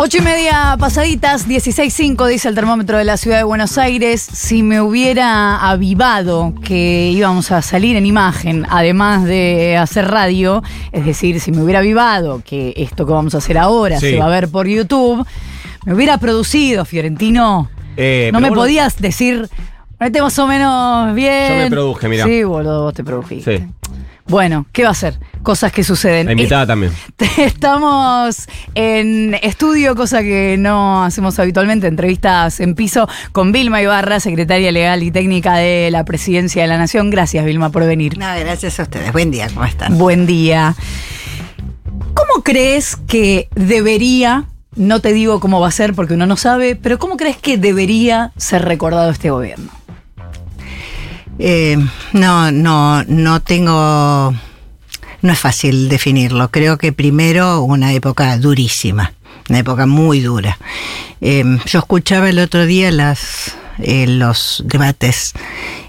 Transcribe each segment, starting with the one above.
Ocho y media pasaditas, 16.5 dice el termómetro de la ciudad de Buenos Aires. Si me hubiera avivado que íbamos a salir en imagen, además de hacer radio, es decir, si me hubiera avivado que esto que vamos a hacer ahora Sí. se va a ver por YouTube, me hubiera producido, Fiorentino. Eh, no me bueno, podías decir, ponete más o menos bien. Yo me produje, mirá. Sí, boludo, vos te produjiste. Sí. Bueno, ¿qué va a ser? Cosas que suceden. La invitada también. Estamos en estudio, cosa que no hacemos habitualmente, entrevistas en piso con Vilma Ibarra, secretaria legal y técnica de la Presidencia de la Nación. Gracias, Vilma, por venir. No, gracias a ustedes. Buen día, ¿cómo están? Buen día. ¿Cómo crees que debería, no te digo cómo va a ser porque uno no sabe, pero cómo crees que debería ser recordado este gobierno? Eh, no, no, no tengo. No es fácil definirlo. Creo que primero una época durísima, una época muy dura. Eh, yo escuchaba el otro día las, eh, los debates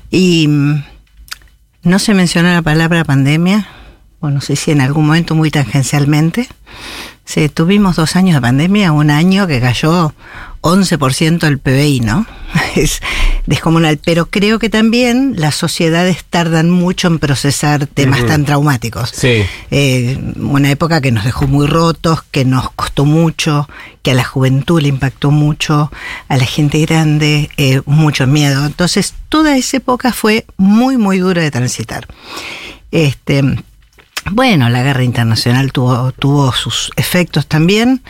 y mm, no se mencionó la palabra pandemia. Bueno, no sé si en algún momento muy tangencialmente. Sí, tuvimos dos años de pandemia, un año que cayó 11% el PBI, ¿no? Es descomunal. Pero creo que también las sociedades tardan mucho en procesar temas tan traumáticos. Sí. Eh, una época que nos dejó muy rotos, que nos costó mucho, que a la juventud le impactó mucho, a la gente grande eh, mucho miedo. Entonces, toda esa época fue muy, muy dura de transitar. Este, bueno, la guerra internacional tuvo, tuvo sus efectos también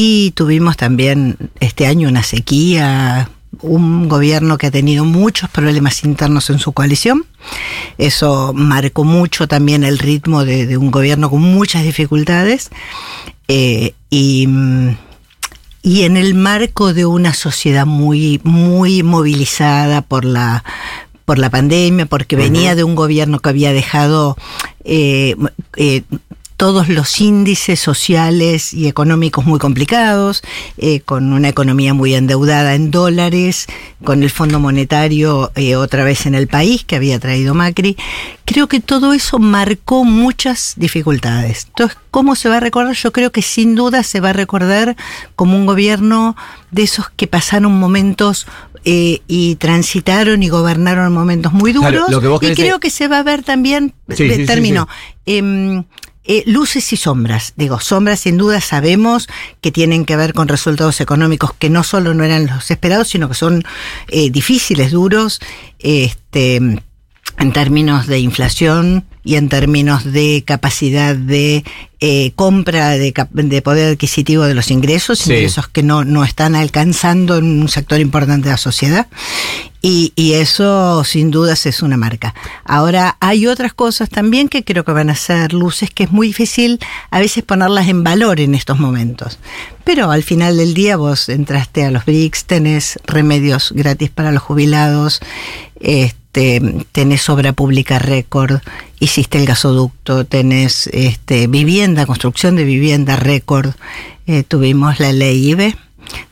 y tuvimos también este año una sequía, un gobierno que ha tenido muchos problemas internos en su coalición. Eso marcó mucho también el ritmo de, de un gobierno con muchas dificultades eh, y, y en el marco de una sociedad muy, muy movilizada por la por la pandemia, porque venía de un gobierno que había dejado eh, eh, todos los índices sociales y económicos muy complicados, eh, con una economía muy endeudada en dólares, con el Fondo Monetario eh, otra vez en el país que había traído Macri. Creo que todo eso marcó muchas dificultades. Entonces, ¿cómo se va a recordar? Yo creo que sin duda se va a recordar como un gobierno de esos que pasaron momentos eh, y transitaron y gobernaron momentos muy duros. Claro, lo que vos y creo que se va a ver también, Sí, sí, termino, em, eh, luces y sombras. Digo, sombras sin duda sabemos que tienen que ver con resultados económicos que no solo no eran los esperados, sino que son eh, difíciles, duros, este, en términos de inflación y en términos de capacidad de eh, compra de, de poder adquisitivo de los ingresos, Sí. ingresos que no, no están alcanzando en un sector importante de la sociedad. Y, y eso sin dudas es una marca. Ahora hay otras cosas también que creo que van a ser luces que es muy difícil a veces ponerlas en valor en estos momentos. Pero al final del día vos entraste a los BRICS, tenés remedios gratis para los jubilados, este, tenés obra pública récord, hiciste el gasoducto, tenés este, vivienda, construcción de vivienda récord, eh, tuvimos la ley IBE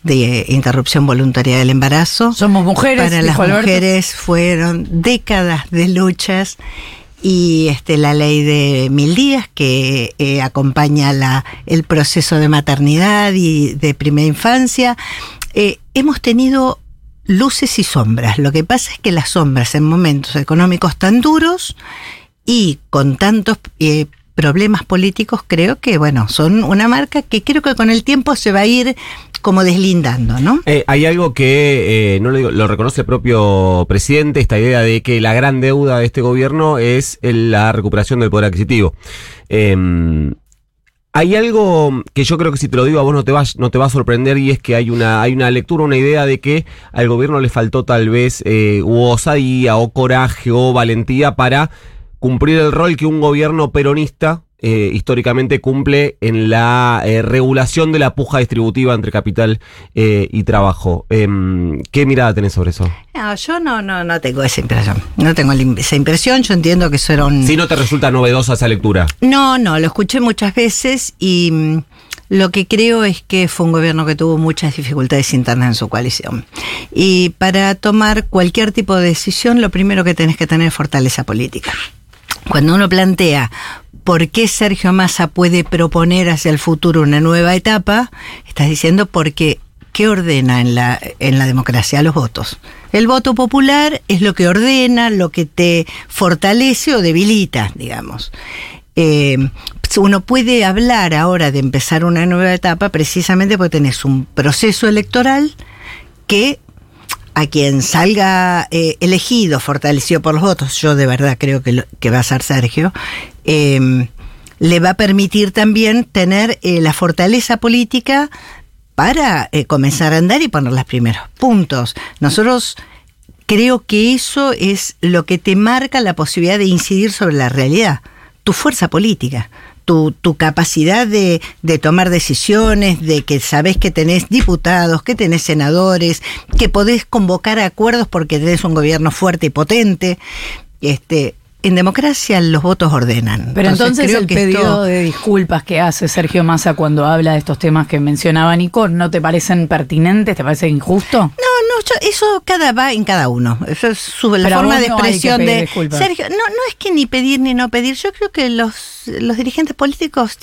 de interrupción voluntaria del embarazo. Somos mujeres, Para las Alberto. mujeres fueron décadas de luchas y este la ley de mil días que eh, acompaña la, el proceso de maternidad y de primera infancia. Eh, hemos tenido luces y sombras. Lo que pasa es que las sombras en momentos económicos tan duros y con tantos eh, problemas políticos creo que bueno son una marca que creo que con el tiempo se va a ir como deslindando, ¿no? Eh, hay algo que eh, no lo, digo, lo reconoce el propio presidente, esta idea de que la gran deuda de este gobierno es la recuperación del poder adquisitivo. Hay algo que yo creo que si te lo digo a vos no te va, no te va a sorprender y es que hay una, hay una lectura, una idea de que al gobierno le faltó tal vez eh, u osadía o coraje o valentía para cumplir el rol que un gobierno peronista eh, históricamente cumple en la eh, regulación de la puja distributiva entre capital eh, y trabajo. Em, ¿Qué mirada tenés sobre eso? No, yo no, no, no tengo esa impresión. No tengo esa impresión. Yo entiendo que eso era un. Si no te resulta novedosa esa lectura. No, no, lo escuché muchas veces y mm, lo que creo es que fue un gobierno que tuvo muchas dificultades internas en su coalición. Y para tomar cualquier tipo de decisión, lo primero que tenés que tener es fortaleza política. Cuando uno plantea ¿por qué Sergio Massa puede proponer hacia el futuro una nueva etapa? Estás diciendo porque ¿qué ordena en la, en la democracia? Los votos. El voto popular es lo que ordena, lo que te fortalece o debilita, digamos. Eh, uno puede hablar ahora de empezar una nueva etapa precisamente porque tenés un proceso electoral que a quien salga eh, elegido, fortalecido por los votos, yo de verdad creo que, que va a ser Sergio, eh, le va a permitir también tener eh, la fortaleza política para eh, comenzar a andar y poner los primeros puntos. Nosotros creo que eso es lo que te marca la posibilidad de incidir sobre la realidad, tu fuerza política. Tu, tu, capacidad de, de, tomar decisiones, de que sabes que tenés diputados, que tenés senadores, que podés convocar acuerdos porque tenés un gobierno fuerte y potente. Este, en democracia los votos ordenan. Pero entonces, entonces el pedido esto... de disculpas que hace Sergio Massa cuando habla de estos temas que mencionaba Nico, ¿no te parecen pertinentes? ¿Te parece injusto? No, no, yo, eso cada va en cada uno. Eso es su, la Pero forma de expresión no de disculpas. Sergio. No, no es que ni pedir ni no pedir. Yo creo que los, los dirigentes políticos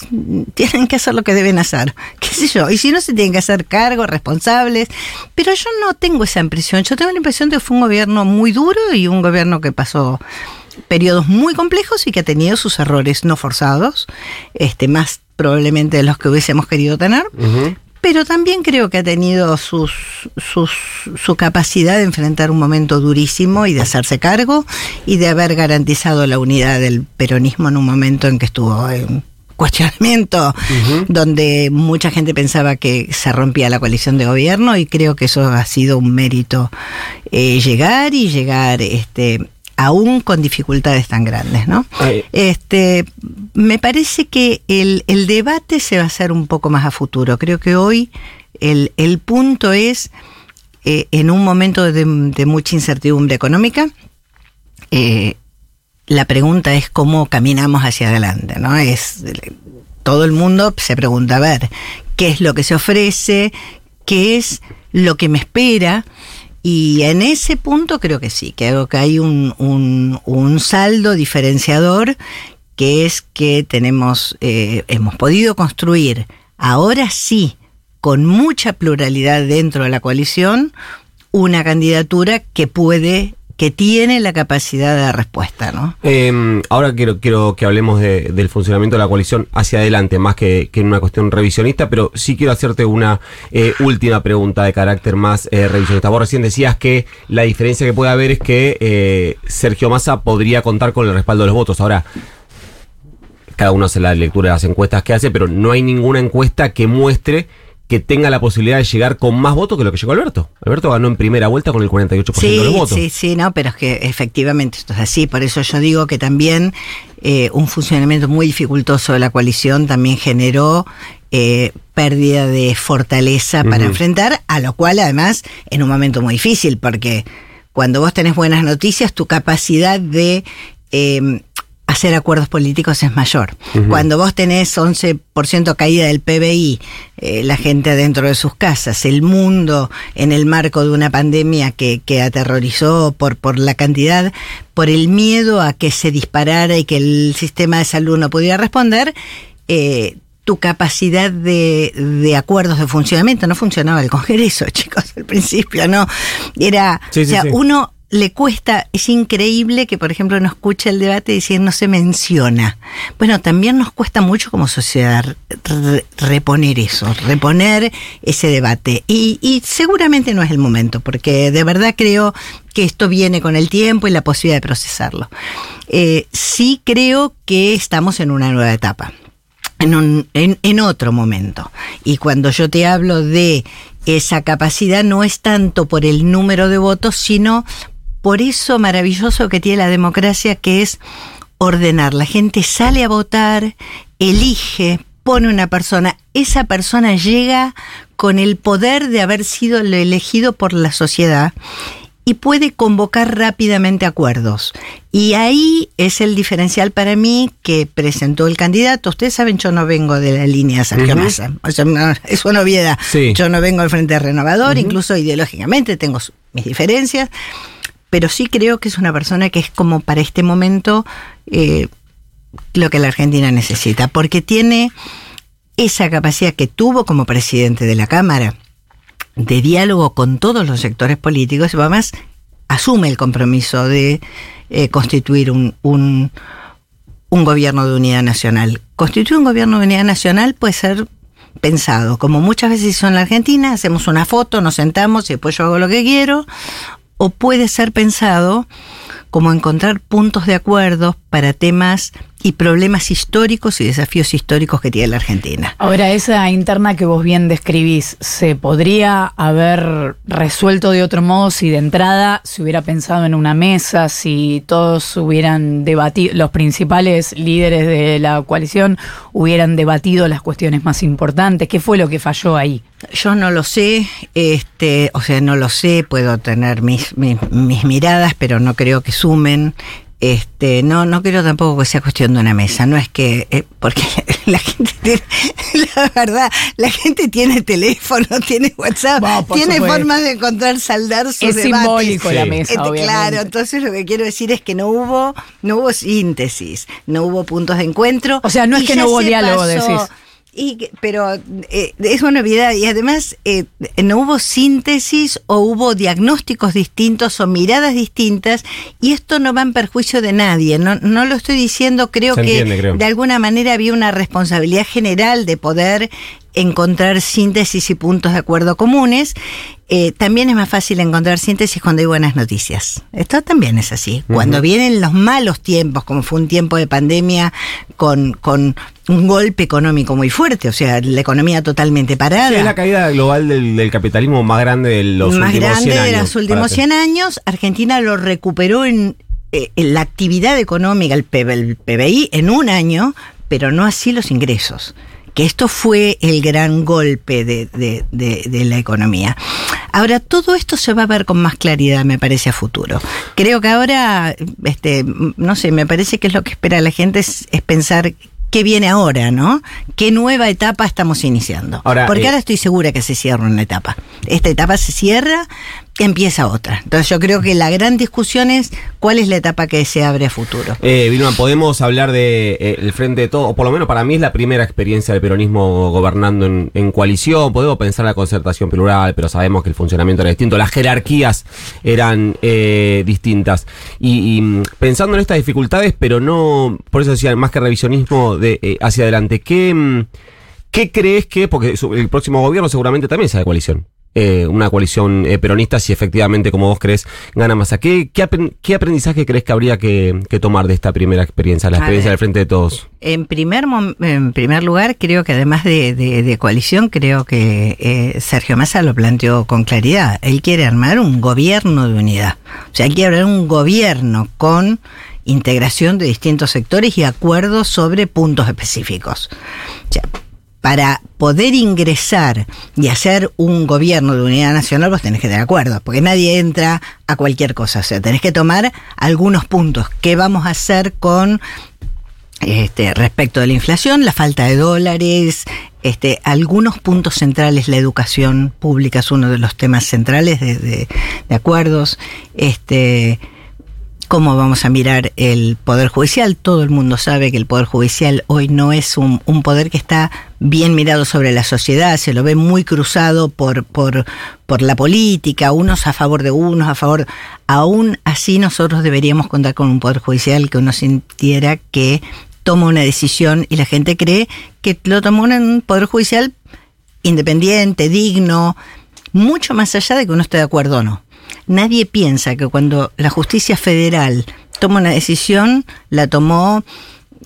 tienen que hacer lo que deben hacer. ¿Qué sé yo? Y si no, se tienen que hacer cargos, responsables. Pero yo no tengo esa impresión. Yo tengo la impresión de que fue un gobierno muy duro y un gobierno que pasó periodos muy complejos y que ha tenido sus errores no forzados, este, más probablemente de los que hubiésemos querido tener. Uh -huh. Pero también creo que ha tenido sus, sus, su capacidad de enfrentar un momento durísimo y de hacerse cargo y de haber garantizado la unidad del peronismo en un momento en que estuvo en cuestionamiento, uh -huh. donde mucha gente pensaba que se rompía la coalición de gobierno y creo que eso ha sido un mérito eh, llegar y llegar este, aún con dificultades tan grandes, ¿no? Ay. Este, me parece que el, el, debate se va a hacer un poco más a futuro. Creo que hoy el, el punto es, eh, en un momento de, de, mucha incertidumbre económica, eh, la pregunta es cómo caminamos hacia adelante, ¿no? Es todo el mundo se pregunta a ver qué es lo que se ofrece, qué es lo que me espera. Y en ese punto creo que sí, que hay un, un, un saldo diferenciador que es que tenemos, eh, hemos podido construir ahora sí, con mucha pluralidad dentro de la coalición, una candidatura que puede que tiene la capacidad de respuesta, ¿no? Eh, ahora quiero, quiero que hablemos de, del funcionamiento de la coalición hacia adelante, más que, que en una cuestión revisionista, pero sí quiero hacerte una eh, última pregunta de carácter más eh, revisionista. Vos recién decías que la diferencia que puede haber es que eh, Sergio Massa podría contar con el respaldo de los votos. Ahora, cada uno hace la lectura de las encuestas que hace, pero no hay ninguna encuesta que muestre que tenga la posibilidad de llegar con más votos que lo que llegó Alberto. Alberto ganó en primera vuelta con el 48% sí, de los votos. Sí, sí, no, pero es que efectivamente esto es así. Por eso yo digo que también eh, un funcionamiento muy dificultoso de la coalición también generó eh, pérdida de fortaleza para uh -huh. enfrentar, a lo cual además en un momento muy difícil, porque cuando vos tenés buenas noticias, tu capacidad de... Eh, hacer acuerdos políticos es mayor. Uh -huh. Cuando vos tenés 11% caída del PBI, eh, la gente dentro de sus casas, el mundo en el marco de una pandemia que, que aterrorizó por, por la cantidad, por el miedo a que se disparara y que el sistema de salud no pudiera responder, eh, tu capacidad de, de, acuerdos de funcionamiento. No funcionaba el Congreso, chicos, al principio, ¿no? Era, sí, o sea, sí. uno le cuesta, es increíble que, por ejemplo, no escuche el debate y decir no se menciona. Bueno, también nos cuesta mucho como sociedad re reponer eso, reponer ese debate. Y, y, seguramente no es el momento, porque de verdad creo que esto viene con el tiempo y la posibilidad de procesarlo. Eh, sí creo que estamos en una nueva etapa. En, un, en, en otro momento. Y cuando yo te hablo de esa capacidad no es tanto por el número de votos, sino por eso maravilloso que tiene la democracia, que es ordenar. La gente sale a votar, elige, pone una persona, esa persona llega con el poder de haber sido elegido por la sociedad y puede convocar rápidamente acuerdos. Y ahí es el diferencial para mí que presentó el candidato. Ustedes saben, yo no vengo de la línea Sergio uh -huh. Massa. O sea, no, es una obviedad. Sí. Yo no vengo del Frente Renovador, uh -huh. incluso ideológicamente tengo mis diferencias pero sí creo que es una persona que es como para este momento eh, lo que la Argentina necesita, porque tiene esa capacidad que tuvo como presidente de la Cámara de diálogo con todos los sectores políticos y además asume el compromiso de eh, constituir un, un, un gobierno de unidad nacional. Constituir un gobierno de unidad nacional puede ser pensado, como muchas veces hizo en la Argentina, hacemos una foto, nos sentamos y después yo hago lo que quiero, o puede ser pensado como encontrar puntos de acuerdo para temas y problemas históricos y desafíos históricos que tiene la Argentina. Ahora, esa interna que vos bien describís, ¿se podría haber resuelto de otro modo si de entrada se hubiera pensado en una mesa, si todos hubieran debatido, los principales líderes de la coalición hubieran debatido las cuestiones más importantes? ¿Qué fue lo que falló ahí? Yo no lo sé, este, o sea, no lo sé, puedo tener mis, mis, mis miradas, pero no creo que sumen. Este, no, no creo tampoco que sea cuestión de una mesa, no es que, eh, porque la gente tiene, la verdad, la gente tiene teléfono, tiene WhatsApp, tiene supuesto. formas de encontrar saldar sus Es debates. simbólico la mesa, Este, obviamente. claro, entonces lo que quiero decir es que no hubo, no hubo síntesis, no hubo puntos de encuentro. O sea, no es que no hubo diálogo, decís. Y, pero eh, es una obviedad y además eh, no hubo síntesis o hubo diagnósticos distintos o miradas distintas y esto no va en perjuicio de nadie. No, no lo estoy diciendo, creo Se que entiende, creo. de alguna manera había una responsabilidad general de poder encontrar síntesis y puntos de acuerdo comunes. Eh, también es más fácil encontrar síntesis cuando hay buenas noticias. Esto también es así. Cuando vienen los malos tiempos, como fue un tiempo de pandemia con, con un golpe económico muy fuerte, o sea, la economía totalmente parada. Sí, es la caída global del, del capitalismo más grande de los más últimos grande 100 años. de los últimos parece. 100 años. Argentina lo recuperó en, eh, en la actividad económica, el PBI, en un año, pero no así los ingresos. Que esto fue el gran golpe de, de- la economía. Ahora, todo esto se va a ver con más claridad, me parece, a futuro. Creo que ahora, este, no sé, me parece que es lo que espera la gente es, es pensar qué viene ahora, ¿no? ¿Qué nueva etapa estamos iniciando? Ahora, Porque eh, ahora estoy segura que se cierra una etapa. Esta etapa se cierra, empieza otra. Entonces yo creo que la gran discusión es cuál es la etapa que se abre a futuro. Eh, Vilma, podemos hablar de eh, el Frente de Todo, o por lo menos para mí es la primera experiencia del peronismo gobernando en, en coalición. Podemos pensar en la concertación plural, pero sabemos que el funcionamiento era distinto, las jerarquías eran eh, distintas. Y, y, mm, pensando en estas dificultades, pero no, por eso decía, más que revisionismo de eh, hacia adelante, ¿qué, mm, ¿qué crees que, porque el próximo gobierno seguramente también sea de coalición? eh, una coalición eh, peronista, si efectivamente, como vos crees, gana Massa. ¿Qué, qué, apren- qué aprendizaje crees que habría que, que tomar de esta primera experiencia, la experiencia ver. del Frente de Todos? En primer, en primer lugar, creo que además de, de- de coalición, creo que eh, Sergio Massa lo planteó con claridad. Él quiere armar un gobierno de unidad. O sea, él quiere armar un gobierno con integración de distintos sectores y acuerdos sobre puntos específicos. O sea, para poder ingresar y hacer un gobierno de unidad nacional, vos tenés que tener acuerdos, porque nadie entra a cualquier cosa. O sea, tenés que tomar algunos puntos. ¿Qué vamos a hacer con este, respecto de la inflación, la falta de dólares, este, algunos puntos centrales, la educación pública es uno de los temas centrales de, de- de acuerdos, este, cómo vamos a mirar el Poder Judicial. Todo el mundo sabe que el Poder Judicial hoy no es un, poder que está bien mirado sobre la sociedad, se lo ve muy cruzado por, por, por la política, unos a favor de unos, a favor... Aún así nosotros deberíamos contar con un Poder Judicial que uno sintiera que toma una decisión y la gente cree que lo tomó un Poder Judicial independiente, digno, mucho más allá de que uno esté de acuerdo o no. Nadie piensa que cuando la justicia federal toma una decisión, la tomó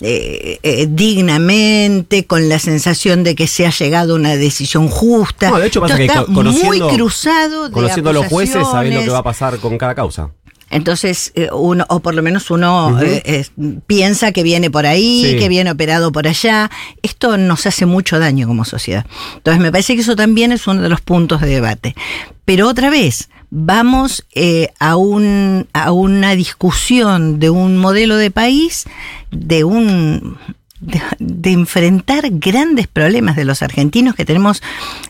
eh, eh, dignamente, con la sensación de que se ha llegado a una decisión justa. No, de hecho pasa que está co- conociendo, muy cruzado de conociendo a los jueces, sabés lo que va a pasar con cada causa. Entonces, eh, uno, o por lo menos uno eh, piensa que viene por ahí, Sí. que viene operado por allá. Esto nos hace mucho daño como sociedad. Entonces, me parece que eso también es uno de los puntos de debate. Pero otra vez, vamos eh, a, un, a una discusión de un modelo de país, de un de, de enfrentar grandes problemas de los argentinos que tenemos.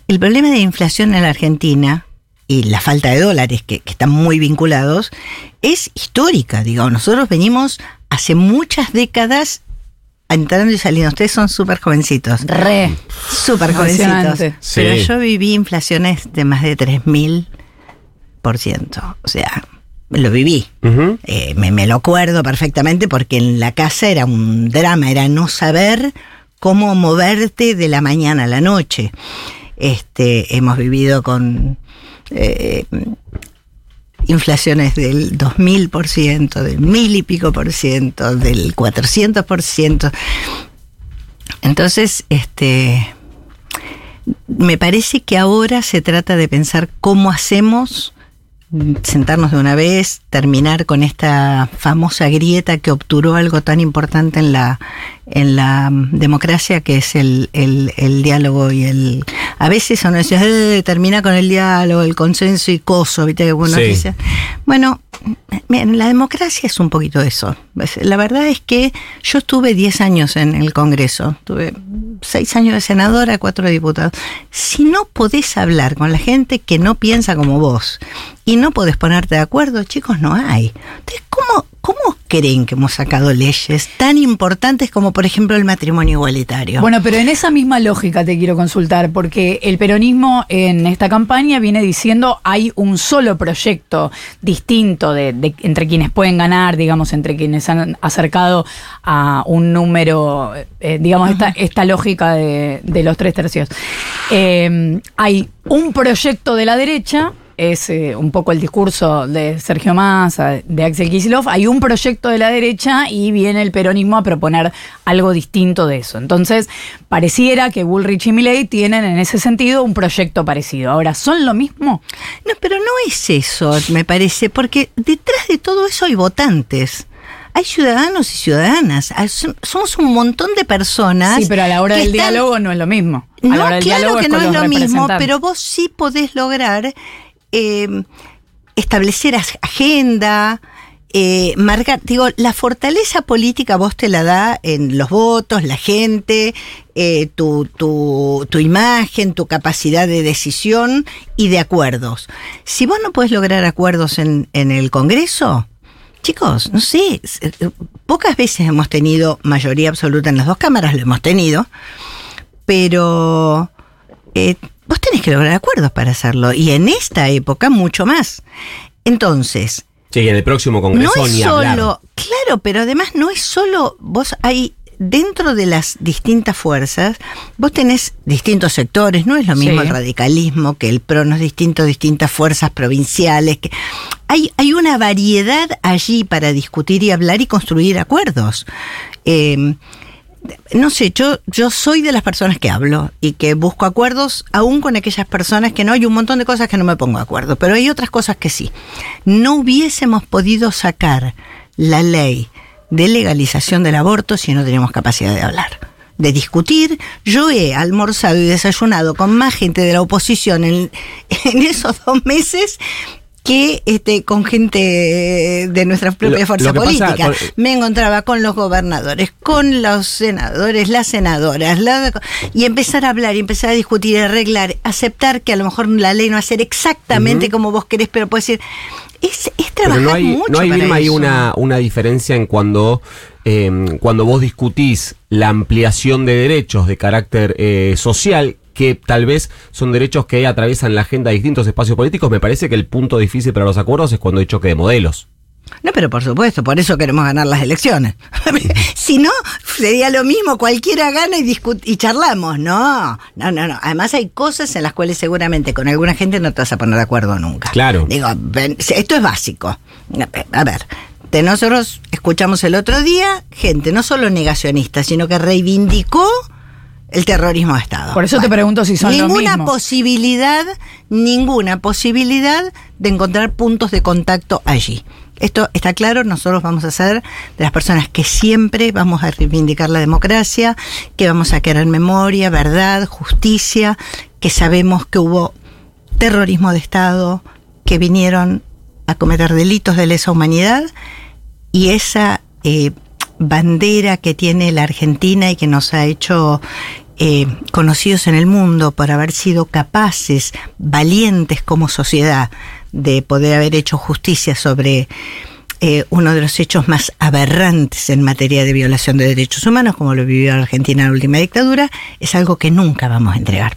El problema de inflación en la Argentina y la falta de dólares, que, que están muy vinculados, es histórica. Digo, nosotros venimos hace muchas décadas entrando y saliendo. Ustedes son súper jovencitos. Re. Súper jovencitos. Sí. Pero yo viví inflaciones de más de 3000%. O sea, lo viví. Eh, me, me lo acuerdo perfectamente porque en la casa era un drama, era no saber cómo moverte de la mañana a la noche. Este, hemos vivido con eh, inflaciones del 2000%, del mil y pico por ciento, del 400%. Entonces, este, me parece que ahora se trata de pensar cómo hacemos sentarnos de una vez, terminar con esta famosa grieta que obturó algo tan importante en la, en la mm, democracia, que es el, el- el diálogo y el... A veces uno dice, "Eh, termina con el diálogo, el consenso y coso, ¿viste? que uno Sí. dice. Bueno, miren, la democracia es un poquito eso. Es- La verdad es que yo estuve 10 años en el Congreso, tuve 6 años de senadora, 4 de diputado. Si no podés hablar con la gente que no piensa como vos y no podés ponerte de acuerdo, chicos, no hay. Entonces, ¿cómo, cómo creen que hemos sacado leyes tan importantes como, por ejemplo, el matrimonio igualitario? Bueno, pero en esa misma lógica te quiero consultar, porque el peronismo en esta campaña viene diciendo hay un solo proyecto distinto de, de- entre quienes pueden ganar, digamos, entre quienes han acercado a un número, eh, digamos, esta, esta lógica de, de los tres tercios. Eh, hay un proyecto de la derecha. Es eh, un poco el discurso de Sergio Massa, de Axel Kicillof. Hay un proyecto de la derecha y viene el peronismo a proponer algo distinto de eso. Entonces, pareciera que Bullrich y Milley tienen en ese sentido un proyecto parecido. Ahora, ¿son lo mismo? No, pero no es eso, me parece, porque detrás de todo eso hay votantes. Hay ciudadanos y ciudadanas. Son- Somos un montón de personas. Sí, pero a la hora del están- diálogo no es lo mismo. A la No, hora del claro que no es lo mismo, pero vos sí podés lograr eh, establecer agenda, eh, marcar, digo, la fortaleza política vos te la da en los votos, la gente, eh, tu, tu, tu imagen, tu capacidad de decisión y de acuerdos. Si vos no podés lograr acuerdos en, en el Congreso, chicos, no sé, eh, pocas veces hemos tenido mayoría absoluta en las dos cámaras, lo hemos tenido, pero vos tenés que lograr acuerdos para hacerlo. Y en esta época mucho más. Entonces, Sí, en el próximo congreso no es ni solo, hablar. claro, pero además no es solo, vos hay dentro de las distintas fuerzas, vos tenés distintos sectores, no es lo mismo Sí. el radicalismo que el PRO, no es distinto, distintas fuerzas provinciales, que hay, hay una variedad allí para discutir y hablar y construir acuerdos. Eh, no sé, yo, yo soy de las personas que hablo y que busco acuerdos aún con aquellas personas que no. Hay un montón de cosas que no me pongo de acuerdo, pero hay otras cosas que sí. No hubiésemos podido sacar la ley de legalización del aborto si no teníamos capacidad de hablar. De discutir, yo he almorzado y desayunado con más gente de la oposición en, en esos dos meses que este, con gente de nuestra propia Lo- fuerza lo que pasa política. Me encontraba con los gobernadores, con los senadores, las senadoras, la- y empezar a hablar, y empezar a discutir, arreglar, aceptar que a lo mejor la ley no va a ser exactamente como vos querés, pero puedes decir, es, es Pero trabajar no hay, mucho. no hay para hay una, una diferencia en cuando, eh, cuando vos discutís la ampliación de derechos de carácter eh, social, que tal vez son derechos que atraviesan la agenda de distintos espacios políticos, me parece que el punto difícil para los acuerdos es cuando hay choque de modelos. No, pero por supuesto, por eso queremos ganar las elecciones. si no, sería lo mismo, cualquiera gana y, y charlamos. No, no, no, no. Además hay cosas en las cuales seguramente con alguna gente no te vas a poner de acuerdo nunca. Claro. Digo, ven, esto es básico. A ver, de nosotros escuchamos el otro día gente no solo negacionista, sino que reivindicó el terrorismo de Estado. Por eso te pregunto si son lo Ninguna mismo. posibilidad, ninguna posibilidad de encontrar puntos de contacto allí. Esto está claro, nosotros vamos a ser de las personas que siempre vamos a reivindicar la democracia, que vamos a querer memoria, verdad, justicia, que sabemos que hubo terrorismo de Estado, que vinieron a cometer delitos de lesa humanidad y esa eh, bandera que tiene la Argentina y que nos ha hecho eh, conocidos en el mundo por haber sido capaces, valientes como sociedad, de poder haber hecho justicia sobre eh, uno de los hechos más aberrantes en materia de violación de derechos humanos, como lo vivió Argentina en la última dictadura, es algo que nunca vamos a entregar.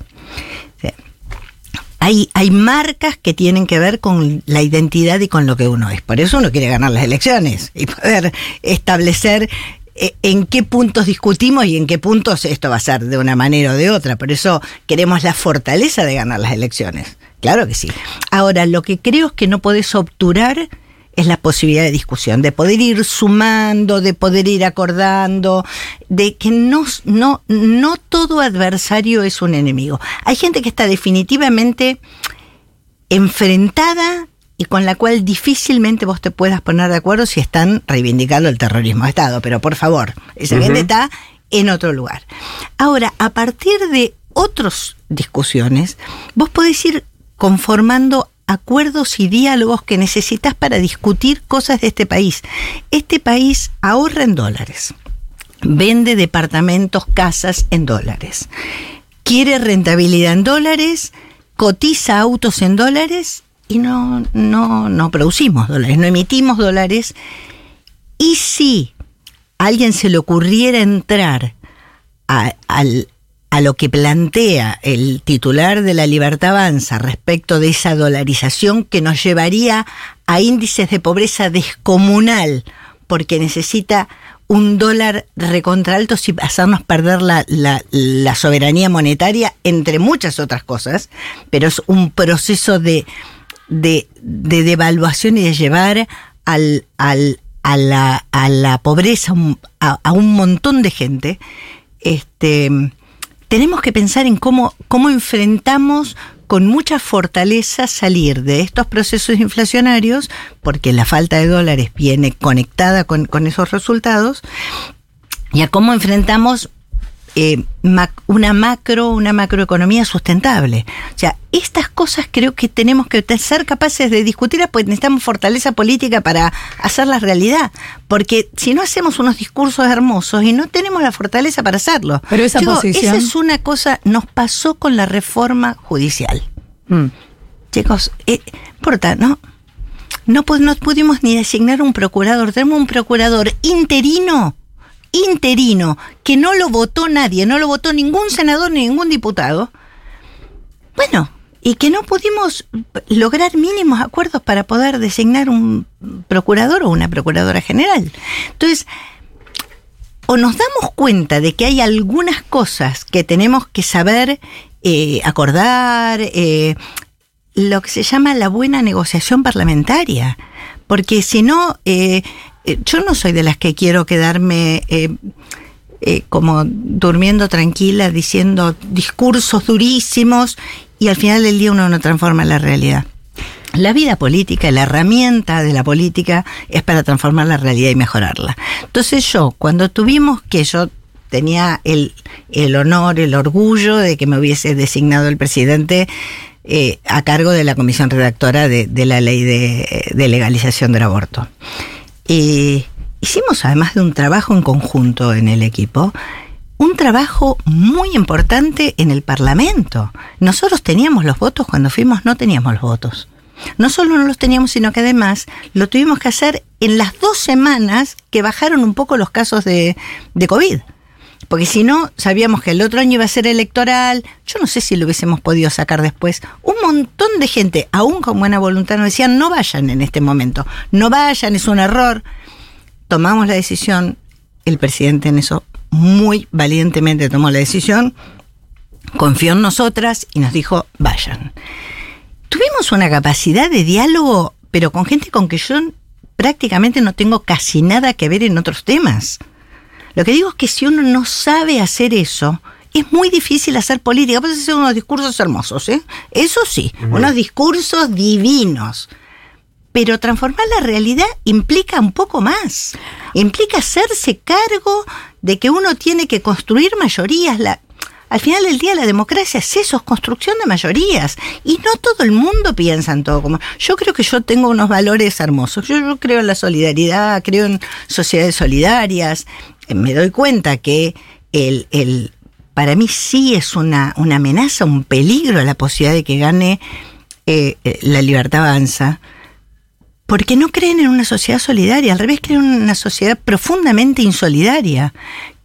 Hay, hay marcas que tienen que ver con la identidad y con lo que uno es. Por eso uno quiere ganar las elecciones y poder establecer eh, en qué puntos discutimos y en qué puntos esto va a ser de una manera o de otra. Por eso queremos la fortaleza de ganar las elecciones. Claro que sí. Ahora, lo que creo es que no podés obturar es la posibilidad de discusión, de poder ir sumando, de poder ir acordando, de que no, no, no todo adversario es un enemigo. Hay gente que está definitivamente enfrentada y con la cual difícilmente vos te puedas poner de acuerdo si están reivindicando el terrorismo de Estado. Pero por favor, esa gente está en otro lugar. Ahora, a partir de otras discusiones, vos podés ir conformando acuerdos y diálogos que necesitas para discutir cosas de este país. Este país ahorra en dólares, vende departamentos, casas en dólares, quiere rentabilidad en dólares, cotiza autos en dólares y no, no, no producimos dólares, no emitimos dólares. Y si a alguien se le ocurriera entrar al, a lo que plantea el titular de la Libertad Avanza respecto de esa dolarización que nos llevaría a índices de pobreza descomunal, porque necesita un dólar recontra alto sin hacernos perder la, soberanía monetaria, entre muchas otras cosas, pero es un proceso de, de, devaluación y de llevar al, al, a, la, a la pobreza a, a un montón de gente. Este, tenemos que pensar en cómo, cómo enfrentamos con mucha fortaleza salir de estos procesos inflacionarios, porque la falta de dólares viene conectada con, con esos resultados, y a cómo enfrentamos eh, una macro, una macroeconomía sustentable. O sea, estas cosas creo que tenemos que ser capaces de discutirlas, pues necesitamos fortaleza política para hacerlas realidad. Porque si no hacemos unos discursos hermosos y no tenemos la fortaleza para hacerlo. Pero esa posición. Esa es una cosa, nos pasó con la reforma judicial. Mm. Chicos, eh, importa, ¿no? No, no pudimos ni designar un procurador. Tenemos un procurador interino interino que no lo votó nadie, no lo votó ningún senador ni ningún diputado, bueno, y que no pudimos lograr mínimos acuerdos para poder designar un procurador o una procuradora general. Entonces, o nos damos cuenta de que hay algunas cosas que tenemos que saber eh, acordar, eh, lo que se llama la buena negociación parlamentaria, porque si no, eh, eh, yo no soy de las que quiero quedarme eh, eh, como durmiendo tranquila, diciendo discursos durísimos y al final del día uno no transforma la realidad. La vida política, la herramienta de la política es para transformar la realidad y mejorarla. Entonces yo, cuando tuvimos que yo tenía el, el honor, el orgullo de que me hubiese designado el presidente a cargo de la comisión redactora de, la ley de, de legalización del aborto. Eh, hicimos, además de un trabajo en conjunto en el equipo, un trabajo muy importante en el Parlamento. Nosotros teníamos los votos, cuando fuimos no teníamos los votos. No solo no los teníamos, sino que además lo tuvimos que hacer en las dos semanas que bajaron un poco los casos de, de COVID. Porque si no, sabíamos que el otro año iba a ser electoral. Yo no sé si lo hubiésemos podido sacar después. Montón de gente, aún con buena voluntad, nos decían, no vayan en este momento. No vayan, es un error. Tomamos la decisión. El presidente en eso muy valientemente tomó la decisión. Confió en nosotras y nos dijo, vayan. Tuvimos una capacidad de diálogo, pero con gente con que yo prácticamente no tengo casi nada que ver en otros temas. Lo que digo es que si uno no sabe hacer eso, es muy difícil hacer política. Puedes hacer unos discursos hermosos, ¿eh? Eso sí, unos discursos divinos. Pero transformar la realidad implica un poco más. Implica hacerse cargo de que uno tiene que construir mayorías. La, al final del día la democracia es eso, es construcción de mayorías. Y no todo el mundo piensa en todo como... Yo creo que yo tengo unos valores hermosos. Yo, creo en la solidaridad, creo en sociedades solidarias. Eh, me doy cuenta que el, el para mí sí es una, una amenaza, un peligro la posibilidad de que gane eh, eh, la libertad avanza porque no creen en una sociedad solidaria, al revés creen en una sociedad profundamente insolidaria.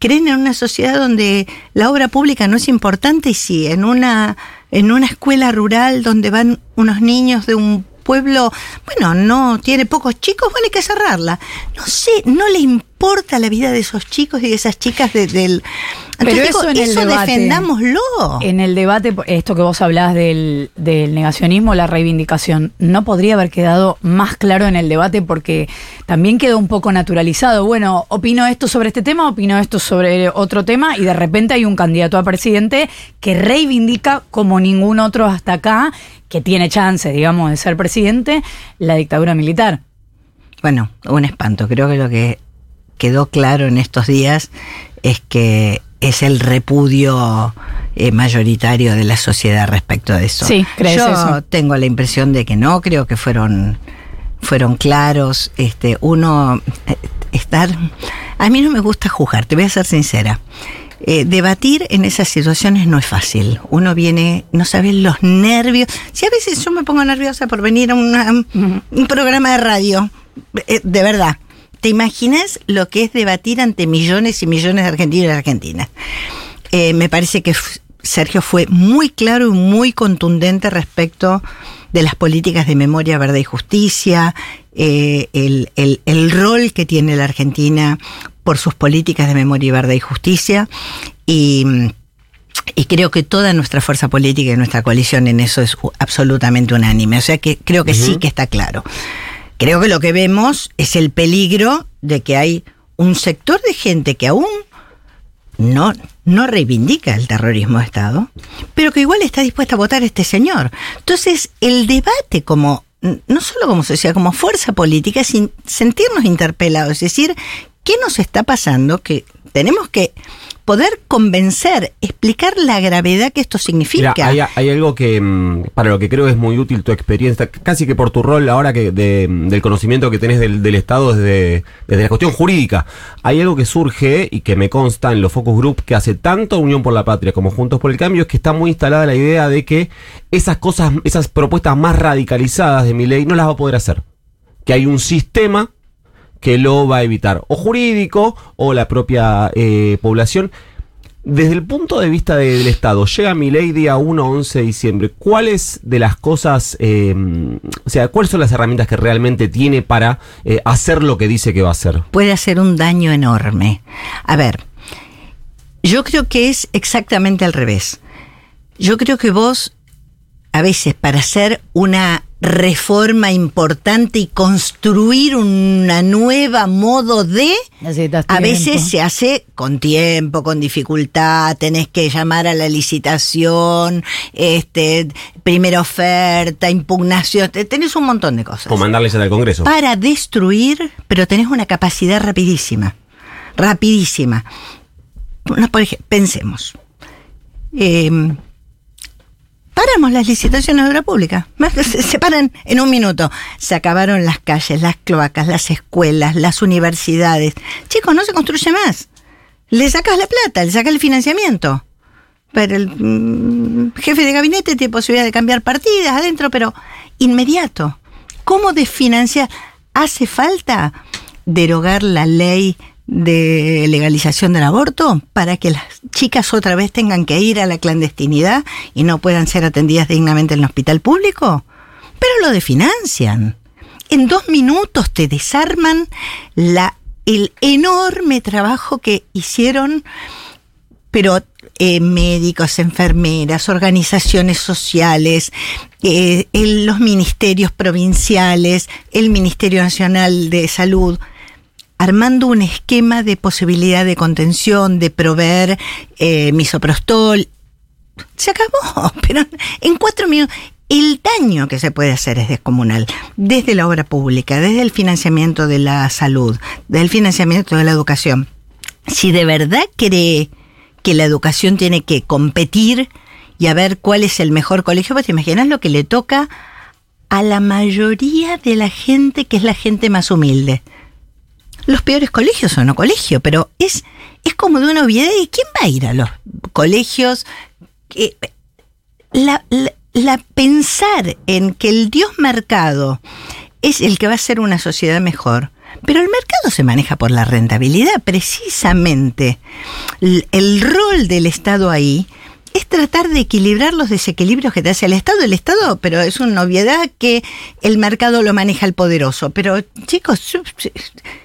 Creen en una sociedad donde la obra pública no es importante y si en una en una escuela rural donde van unos niños de un pueblo, bueno, no tiene pocos chicos, bueno, hay que cerrarla. No sé, no le importa la vida de esos chicos y de esas chicas de- del... Pero eso digo, en el eso debate- defendámoslo. En el debate, esto que vos hablás del, del negacionismo, la reivindicación, ¿no podría haber quedado más claro en el debate? Porque también quedó un poco naturalizado. Bueno, opino esto sobre este tema, opino esto sobre otro tema, y de repente hay un candidato a presidente que reivindica como ningún otro hasta acá, que tiene chance, digamos, de ser presidente, la dictadura militar. Bueno, un espanto. Creo que lo que quedó claro en estos días es que es el repudio eh, mayoritario de la sociedad respecto de eso. Sí, ¿crees Yo eso? tengo la impresión de que no, creo que fueron fueron claros, este uno eh, estar a mí no me gusta juzgar, te voy a ser sincera. Eh, debatir en esas situaciones no es fácil. Uno viene, no sabes los nervios. Si a veces yo me pongo nerviosa por venir a una- un programa de radio, eh, de verdad. ¿Te imaginas lo que es debatir ante millones y millones de argentinos y argentinas? Eh, me parece que Sergio fue muy claro y muy contundente respecto de las políticas de memoria, verdad y justicia, eh, el, el- el rol que tiene la Argentina por sus políticas de memoria, verdad y justicia. Y, y creo que toda nuestra fuerza política y nuestra coalición en eso es absolutamente unánime. O sea que creo que sí que está claro. Creo que lo que vemos es el peligro de que hay un sector de gente que aún no, no reivindica el terrorismo de Estado, pero que igual está dispuesta a votar a este señor. Entonces, el debate como, no solo como sociedad, como fuerza política, es sentirnos interpelados, es decir, ¿qué nos está pasando? Que tenemos que poder convencer, explicar la gravedad que esto significa. Hay, algo que, mm, para lo que creo es muy útil tu experiencia, casi que por tu rol ahora que de- del conocimiento que tenés del, del Estado desde, desde la cuestión jurídica. Hay algo que surge y que me consta en los focus group que hace tanto Unión por la Patria como Juntos por el Cambio, es que está muy instalada la idea de que esas cosas, esas propuestas más radicalizadas de mi ley no las va a poder hacer. Que hay un sistema que lo va a evitar, o jurídico, o la propia eh, población. Desde el punto de vista de- del Estado, llega mi ley día 1, 11 de diciembre. ¿Cuáles de las cosas, eh, o sea, cuáles son las herramientas que realmente tiene para eh, hacer lo que dice que va a hacer? puede hacer un daño enorme. A ver, yo creo que es exactamente al revés. Yo creo que vos, a veces, para hacer una reforma importante y construir una nueva modo de, a veces se hace con tiempo, con dificultad, tenés que llamar a la licitación, este, primera oferta, impugnación, te- tenés un montón de cosas O mandarles al Congreso. para destruir, pero tenés una capacidad rapidísima. Rapidísima. Una, por ejemplo, pensemos. Eh, paramos las licitaciones de obra pública. Se, paran en un minuto. Se acabaron las calles, las cloacas, las escuelas, las universidades. Chicos, no se construye más. Le sacas la plata, le sacas el financiamiento. Pero el mm, jefe de gabinete tiene posibilidad de cambiar partidas adentro, pero inmediato. ¿Cómo desfinanciar? ¿Hace falta derogar la ley de legalización del aborto para que las chicas otra vez tengan que ir a la clandestinidad y no puedan ser atendidas dignamente en el hospital público? Pero lo desfinancian. En dos minutos te desarman el enorme trabajo que hicieron pero eh, médicos, enfermeras, organizaciones sociales, eh, el- los ministerios provinciales, el Ministerio Nacional de Salud, armando un esquema de posibilidad de contención, de proveer eh, misoprostol. Se acabó, pero en cuatro minutos. El daño que se puede hacer es descomunal, desde la obra pública, desde el financiamiento de la salud, desde el financiamiento de la educación. Si de verdad cree que la educación tiene que competir y a ver cuál es el mejor colegio, pues te imaginas lo que le toca a la mayoría de la gente que es la gente más humilde. Los peores colegios son no colegio, pero es, es como de una obviedad. ¿Y quién va a ir a los colegios? Eh, la, pensar en que el dios mercado es el que va a ser una sociedad mejor. Pero el mercado se maneja por la rentabilidad, precisamente. El rol del Estado ahí es tratar de equilibrar los desequilibrios que te hace el Estado. El Estado, pero es una obviedad que el mercado lo maneja el poderoso. Pero chicos,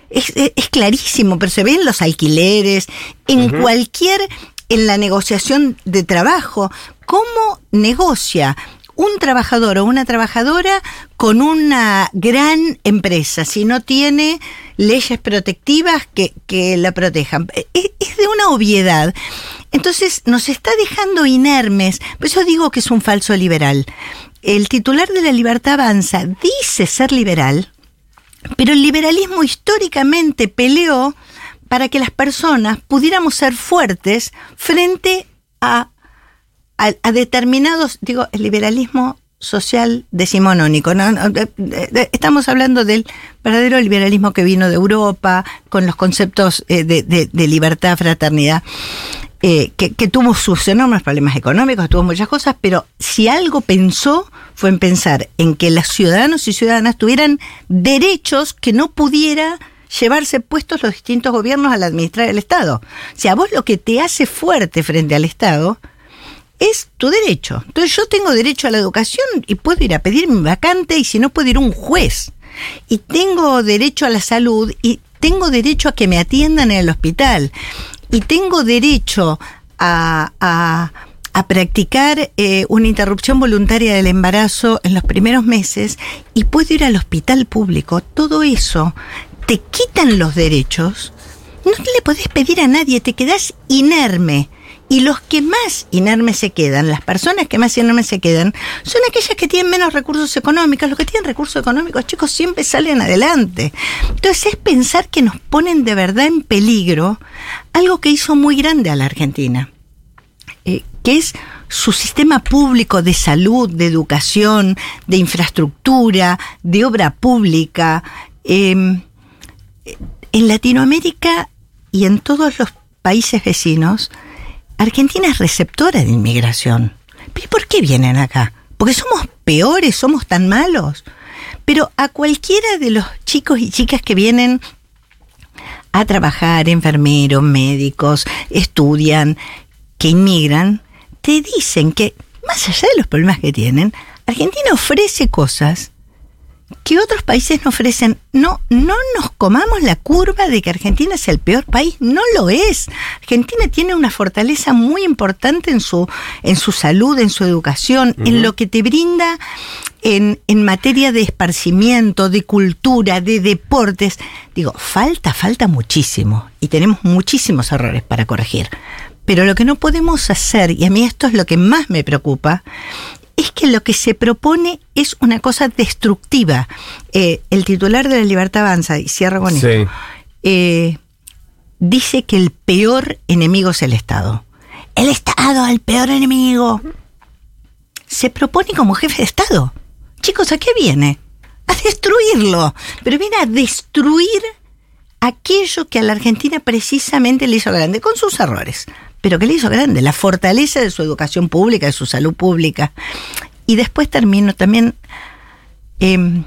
es, clarísimo, pero se ven los alquileres, en cualquier, en la negociación de trabajo, cómo negocia un trabajador o una trabajadora con una gran empresa si no tiene leyes protectivas que, que la protejan. Es, es de una obviedad. Entonces nos está dejando inermes. Por eso digo que es un falso liberal. El titular de la libertad avanza dice ser liberal, pero el liberalismo históricamente peleó para que las personas pudiéramos ser fuertes frente a, determinados, digo, el liberalismo social decimonónico. ¿no? Estamos hablando del verdadero liberalismo que vino de Europa, con los conceptos eh, de, de- de libertad, fraternidad. Eh, que, que tuvo sus enormes problemas económicos, tuvo muchas cosas, pero si algo pensó fue en pensar en que los ciudadanos y ciudadanas tuvieran derechos que no pudiera llevarse puestos los distintos gobiernos al administrar el Estado. O sea, vos lo que te hace fuerte frente al Estado es tu derecho. Entonces yo tengo derecho a la educación y puedo ir a pedir mi vacante y si no puedo ir un juez. Y tengo derecho a la salud y tengo derecho a que me atiendan en el hospital. Y tengo derecho a, a- a practicar eh, una interrupción voluntaria del embarazo en los primeros meses y puedo ir al hospital público. Todo eso te quitan los derechos. No le podés pedir a nadie, te quedás inerme. Y los que más inermes se quedan, las personas que más inermes se quedan, son aquellas que tienen menos recursos económicos. Los que tienen recursos económicos, chicos, siempre salen adelante. Entonces es pensar que nos ponen de verdad en peligro algo que hizo muy grande a la Argentina, eh, que es su sistema público de salud, de educación, de infraestructura, de obra pública. Eh, en Latinoamérica y en todos los países vecinos, Argentina es receptora de inmigración. ¿Pero por qué vienen acá? ¿Porque somos peores, somos tan malos? Pero a cualquiera de los chicos y chicas que vienen a trabajar, enfermeros, médicos, estudian, que inmigran, te dicen que, más allá de los problemas que tienen, Argentina ofrece cosas que otros países no ofrecen. No, no nos comamos la curva de que Argentina es el peor país. No lo es. Argentina tiene una fortaleza muy importante en su, en su salud, en su educación, en lo que te brinda en, en materia de esparcimiento, de cultura, de deportes. Digo, falta, falta muchísimo. Y tenemos muchísimos errores para corregir. Pero lo que no podemos hacer, y a mí esto es lo que más me preocupa, es que lo que se propone es una cosa destructiva. Eh, el titular de la Libertad Avanza, y cierro con Sí. esto, eh, dice que el peor enemigo es el Estado. El Estado, el peor enemigo. Se propone como jefe de Estado. Chicos, ¿a qué viene? A destruirlo. Pero viene a destruir aquello que a la Argentina precisamente le hizo grande, con sus errores, pero que le hizo grande, la fortaleza de su educación pública, de su salud pública. Y después termino también, eh,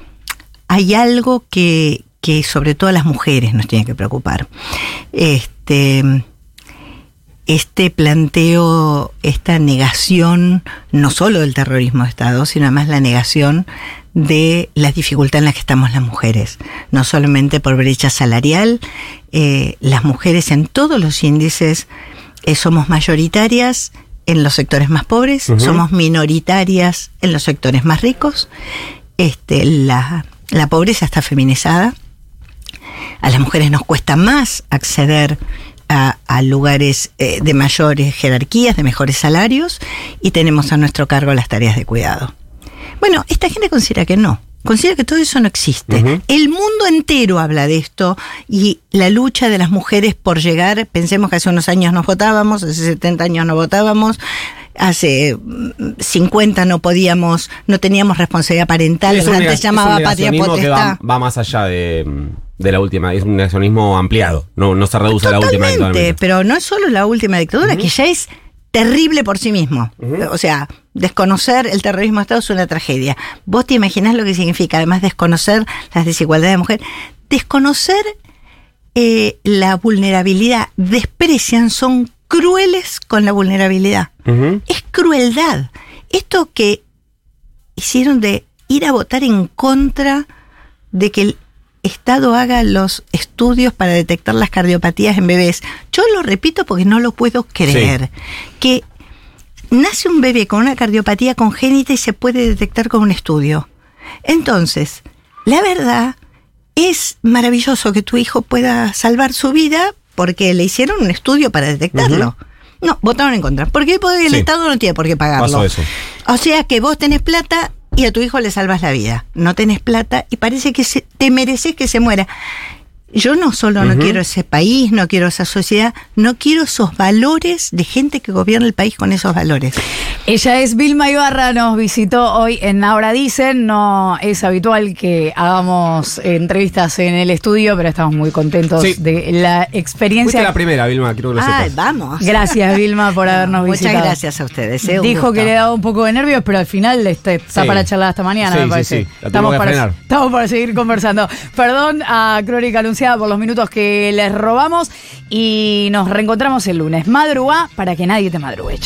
hay algo que, que sobre todo a las mujeres nos tiene que preocupar. Este, este planteo, esta negación, no solo del terrorismo de Estado, sino además la negación de la dificultad en la que estamos las mujeres, no solamente por brecha salarial, eh, las mujeres en todos los índices eh, somos mayoritarias en los sectores más pobres, somos minoritarias en los sectores más ricos, este, la, la pobreza está feminizada, a las mujeres nos cuesta más acceder a, a lugares eh, de mayores jerarquías, de mejores salarios, y tenemos a nuestro cargo las tareas de cuidado. Bueno, esta gente considera que no. Considera que todo eso no existe. El mundo entero habla de esto y la lucha de las mujeres por llegar, pensemos que hace unos años nos votábamos, hace 70 años no votábamos, hace mm, 50 no podíamos, no teníamos responsabilidad parental, Es antes es llamaba un patria negacionismo que potestad. va, va más allá de, de la última, es un negacionismo ampliado, no, no se reduce a la última dictadura. pero no es solo la última dictadura, que ya es terrible por sí mismo. O sea, desconocer el terrorismo de Estado es una tragedia. Vos te imaginás lo que significa, además desconocer las desigualdades de mujer, desconocer eh, la vulnerabilidad, desprecian, son crueles con la vulnerabilidad. Es crueldad. Esto que hicieron de ir a votar en contra de que el Estado haga los estudios para detectar las cardiopatías en bebés. Yo lo repito porque no lo puedo creer. Que nace un bebé con una cardiopatía congénita y se puede detectar con un estudio. Entonces, la verdad es maravilloso que tu hijo pueda salvar su vida porque le hicieron un estudio para detectarlo. No, votaron en contra. Porque el Sí. Estado no tiene por qué pagarlo. Pasó eso. O sea que vos tenés plata y a tu hijo le salvas la vida. No tenés plata y parece que se- te mereces que se muera. Yo no solo no quiero ese país, no quiero esa sociedad, no quiero esos valores de gente que gobierna el país con esos valores. Ella es Vilma Ibarra, nos visitó hoy en Ahora Dicen. No es habitual que hagamos entrevistas en el estudio, pero estamos muy contentos Sí. de la experiencia. Fuiste la primera, Vilma, quiero que lo Ay, sepas. vamos. Gracias, Vilma, por habernos Muchas visitado. gracias a ustedes. eh, Dijo gusto. que le daba un poco de nervios, pero al final está Sí. para charlar hasta mañana, Sí, me parece. sí. La tenemos que para, estamos para seguir conversando. Perdón a Crónica Por los minutos que les robamos y nos reencontramos el lunes. Madrugá para que nadie te madrugue.